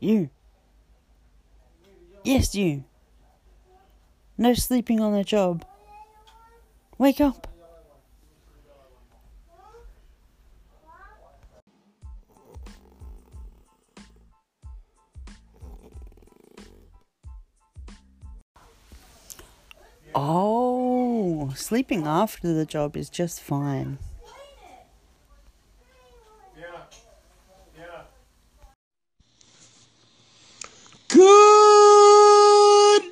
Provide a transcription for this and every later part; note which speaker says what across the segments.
Speaker 1: You. Yes, you. No sleeping on the job. Wake up. Oh, sleeping after the job is just fine.
Speaker 2: Good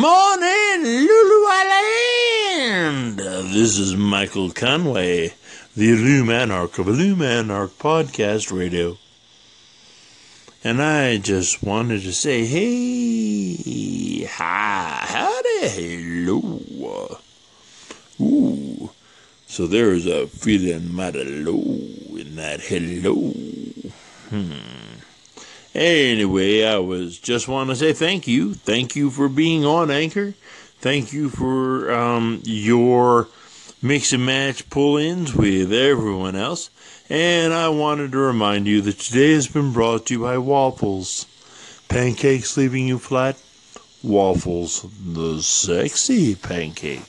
Speaker 2: morning, Lulu Island. Uh, This is Michael Conway, the Illuminarch of Illuminarch Podcast Radio. And I just wanted to say, hey, hi, howdy, hello. Ooh, so there's a feeling mighty low in that hello. Hmm. Anyway, I was just want to say thank you. Thank you for being on Anchor. Thank you for um, your mix and match pull ins with everyone else. And I wanted to remind you that today has been brought to you by Waffles. Pancakes leaving you flat? Waffles, the sexy pancake.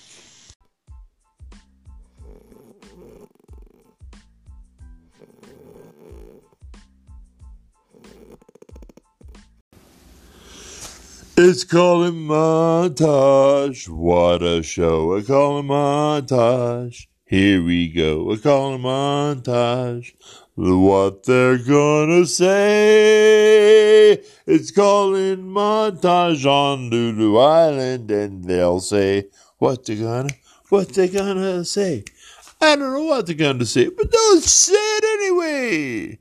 Speaker 2: It's calling montage. What a show. A calling montage. Here we go. A calling montage. What they're gonna say. It's calling montage on Lulu Island and they'll say what they're gonna, what they're gonna say. I don't know what they're gonna say, but they'll say it anyway.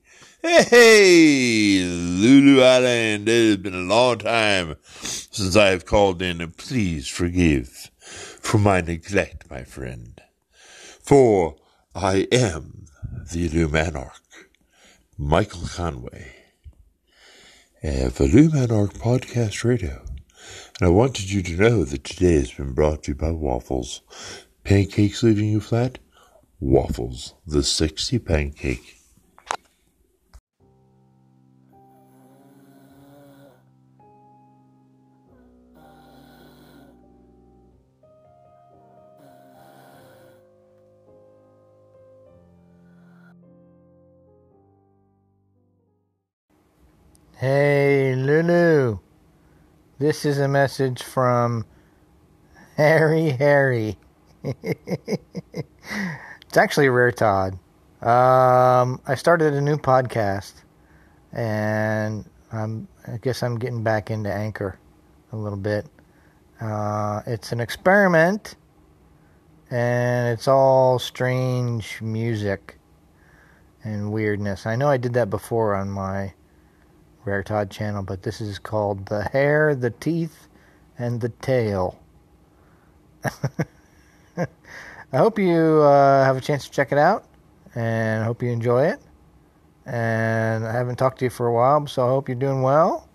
Speaker 2: Hey, Lulu Island, it has been a long time since I have called in, and please forgive for my neglect, my friend. For I am the Illuminarch, Michael Conway, of Illuminarch Podcast Radio. And I wanted you to know that today has been brought to you by Waffles. Pancakes leaving you flat? Waffles, the sexy pancake.
Speaker 3: Hey, Lulu. This is a message from Harry Harry. it's actually Rare Todd. Um, I started a new podcast, and I'm, I guess I'm getting back into Anchor a little bit. Uh, it's an experiment, and it's all strange music and weirdness. I know I did that before on my Rare Todd channel, but this is called The Hair, the Teeth, and the Tail. I hope you uh, have a chance to check it out, and I hope you enjoy it. And I haven't talked to you for a while, so I hope you're doing well.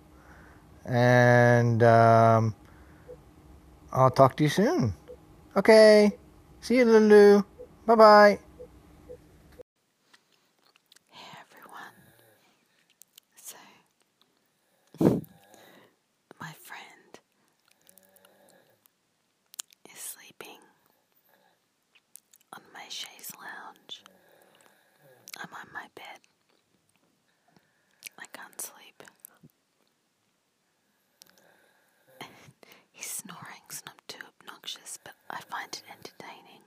Speaker 3: And um, I'll talk to you soon. Okay. See you, Lulu. Bye bye.
Speaker 4: Hey everyone. So, my friend is sleeping on my chaise lounge. I'm on my bed. I can't sleep. He's snoring, it's not too obnoxious, but I find it entertaining.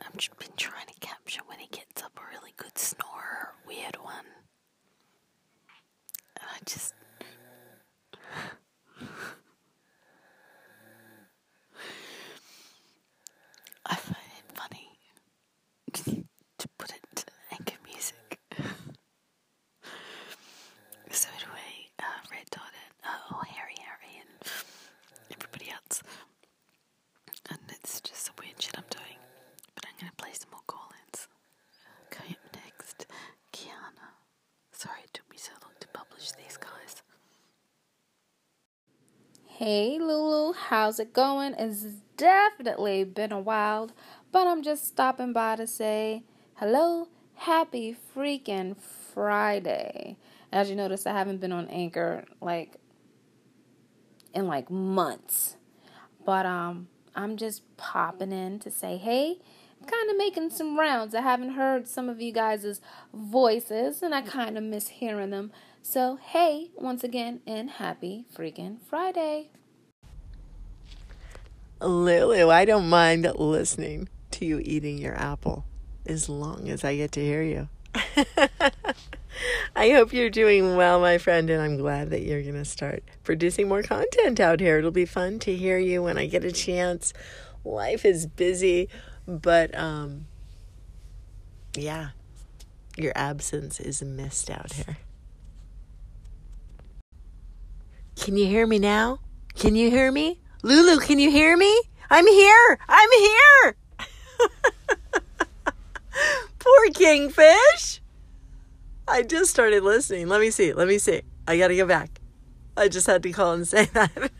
Speaker 4: I've just been trying to capture when he gets up a really good snorer, weird one. And I just. I find it funny to put it to anchor music. so, anyway, uh, Red Dot and uh, oh, Harry Harry and everybody else. And it's just some weird shit I'm doing. But I'm going to play some more call ins. Coming up next, Kiana. Sorry it took me so long to publish these guys.
Speaker 5: Hey Lulu, how's it going? It's definitely been a while, but I'm just stopping by to say hello, happy freaking Friday.
Speaker 6: As you notice, I haven't been on Anchor like in like months. But um I'm just popping in to say, hey, kind of making some rounds. I haven't heard some of you guys' voices and I kind of miss hearing them. So, hey, once again, and happy freaking Friday.
Speaker 7: Lulu, I don't mind listening to you eating your apple as long as I get to hear you. I hope you're doing well, my friend, and I'm glad that you're going to start producing more content out here. It'll be fun to hear you when I get a chance. Life is busy, but um yeah, your absence is missed out here. Can you hear me now? Can you hear me? Lulu, can you hear me? I'm here. I'm here. Poor kingfish. I just started listening. Let me see. Let me see. I got to go back. I just had to call and say that.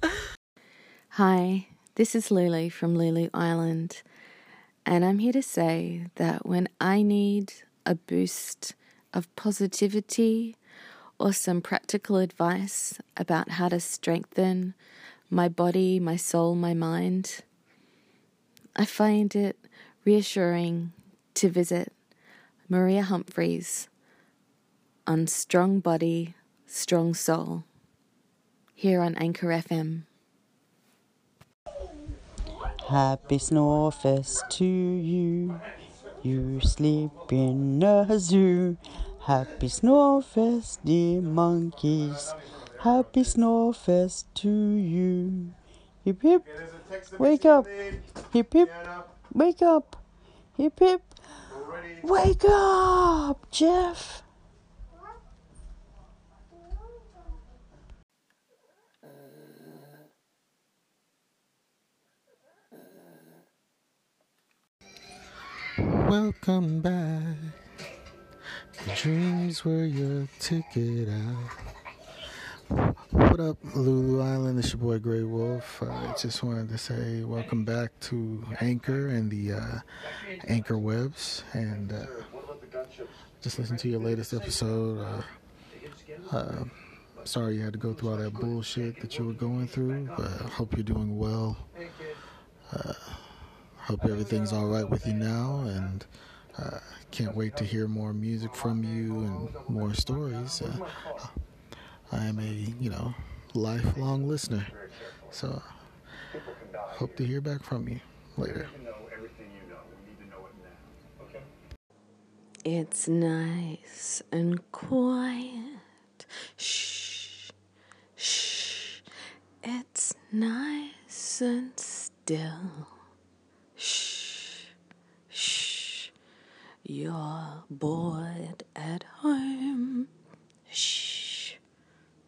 Speaker 4: Hi, this is Lulu from Lulu Island, and I'm here to say that when I need a boost of positivity or some practical advice about how to strengthen my body, my soul, my mind, I find it reassuring to visit Maria Humphreys on Strong Body, Strong Soul here on Anchor FM.
Speaker 1: Happy Snowfest to you. You sleep in a zoo. Happy Snowfest, dear monkeys. Happy Snowfest to you. Hip hip. Wake up. Hip hip. Wake up. Hip hip. Wake up, Jeff.
Speaker 8: Welcome back. Dreams were your ticket out. What up, Lulu Island? It's your boy Grey Wolf. I just wanted to say welcome back to Anchor and the uh, Anchor Webs, and uh, just listen to your latest episode. Uh, uh, sorry you had to go through all that bullshit that you were going through, but I hope you're doing well. Uh, hope everything's all right with you now, and uh, can't wait to hear more music from you and more stories. Uh, I am a you know lifelong listener, so hope to hear back from you later.
Speaker 4: It's nice and quiet. Shh, shh. It's nice and still. Shh, shh. You're bored at home. Shh,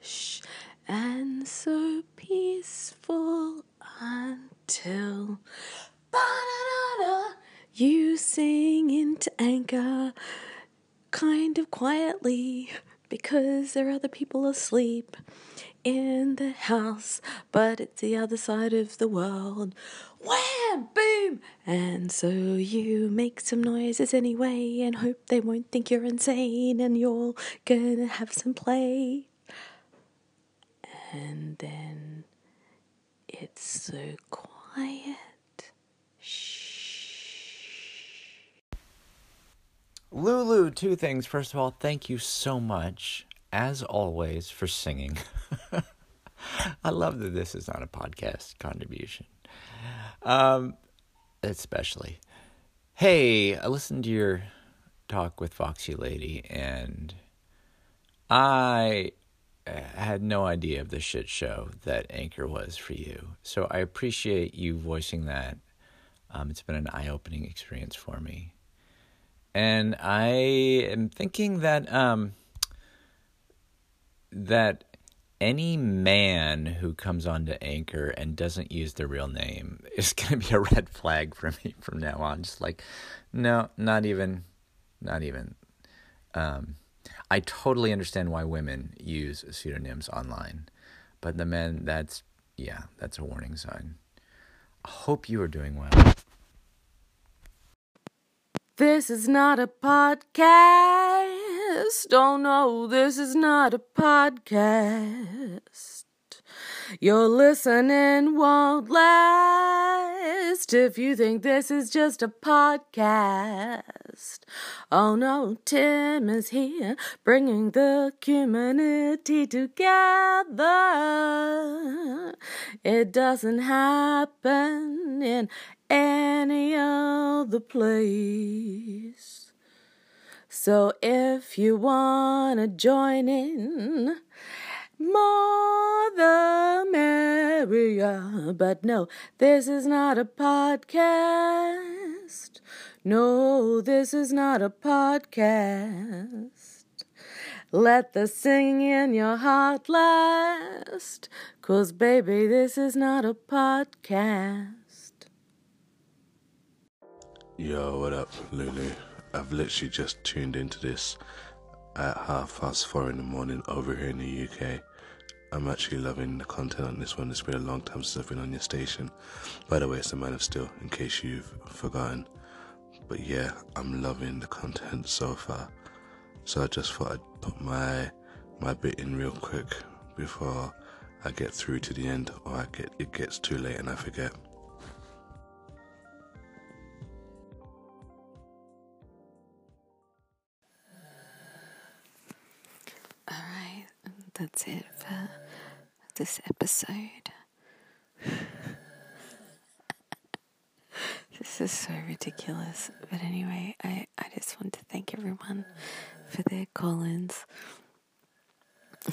Speaker 4: shh. And so peaceful until. You sing into anchor kind of quietly because there are other people asleep in the house, but it's the other side of the world. And so you make some noises anyway and hope they won't think you're insane and you're gonna have some play. And then it's so quiet. Shh.
Speaker 9: Lulu, two things. First of all, thank you so much, as always, for singing. I love that this is not a podcast contribution. Um, especially. Hey, I listened to your talk with Foxy Lady, and I had no idea of the shit show that Anchor was for you. So I appreciate you voicing that. Um, it's been an eye opening experience for me and I am thinking that um, that any man who comes onto Anchor and doesn't use their real name is going to be a red flag for me from now on. Just like, no, not even, not even. Um, I totally understand why women use pseudonyms online, but the men, that's yeah, that's a warning sign. I hope you are doing well.
Speaker 5: This is not a podcast. Oh no, this is not a podcast. Your listening won't last if you think this is just a podcast. Oh no, Tim is here bringing the community together. It doesn't happen in any other place. So if you wanna join in, more the merrier. But no, this is not a podcast. No, this is not a podcast. Let the singing in your heart last. Cause, baby, this is not a podcast.
Speaker 10: Yo, what up, Lulu? I've literally just tuned into this at half past four in the morning over here in the UK. I'm actually loving the content on this one. It's been a long time since I've been on your station. By the way, it's the Man of Steel, in case you've forgotten. But yeah, I'm loving the content so far. So I just thought I'd put my my bit in real quick before I get through to the end, or I get it gets too late and I forget.
Speaker 4: That's it for this episode. this is so ridiculous. But anyway, I, I just want to thank everyone for their call ins.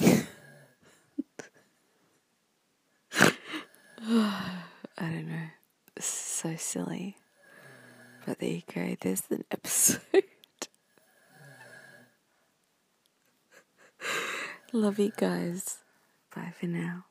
Speaker 4: I don't know. So silly. But there you go, there's an episode. Love you guys. Bye for now.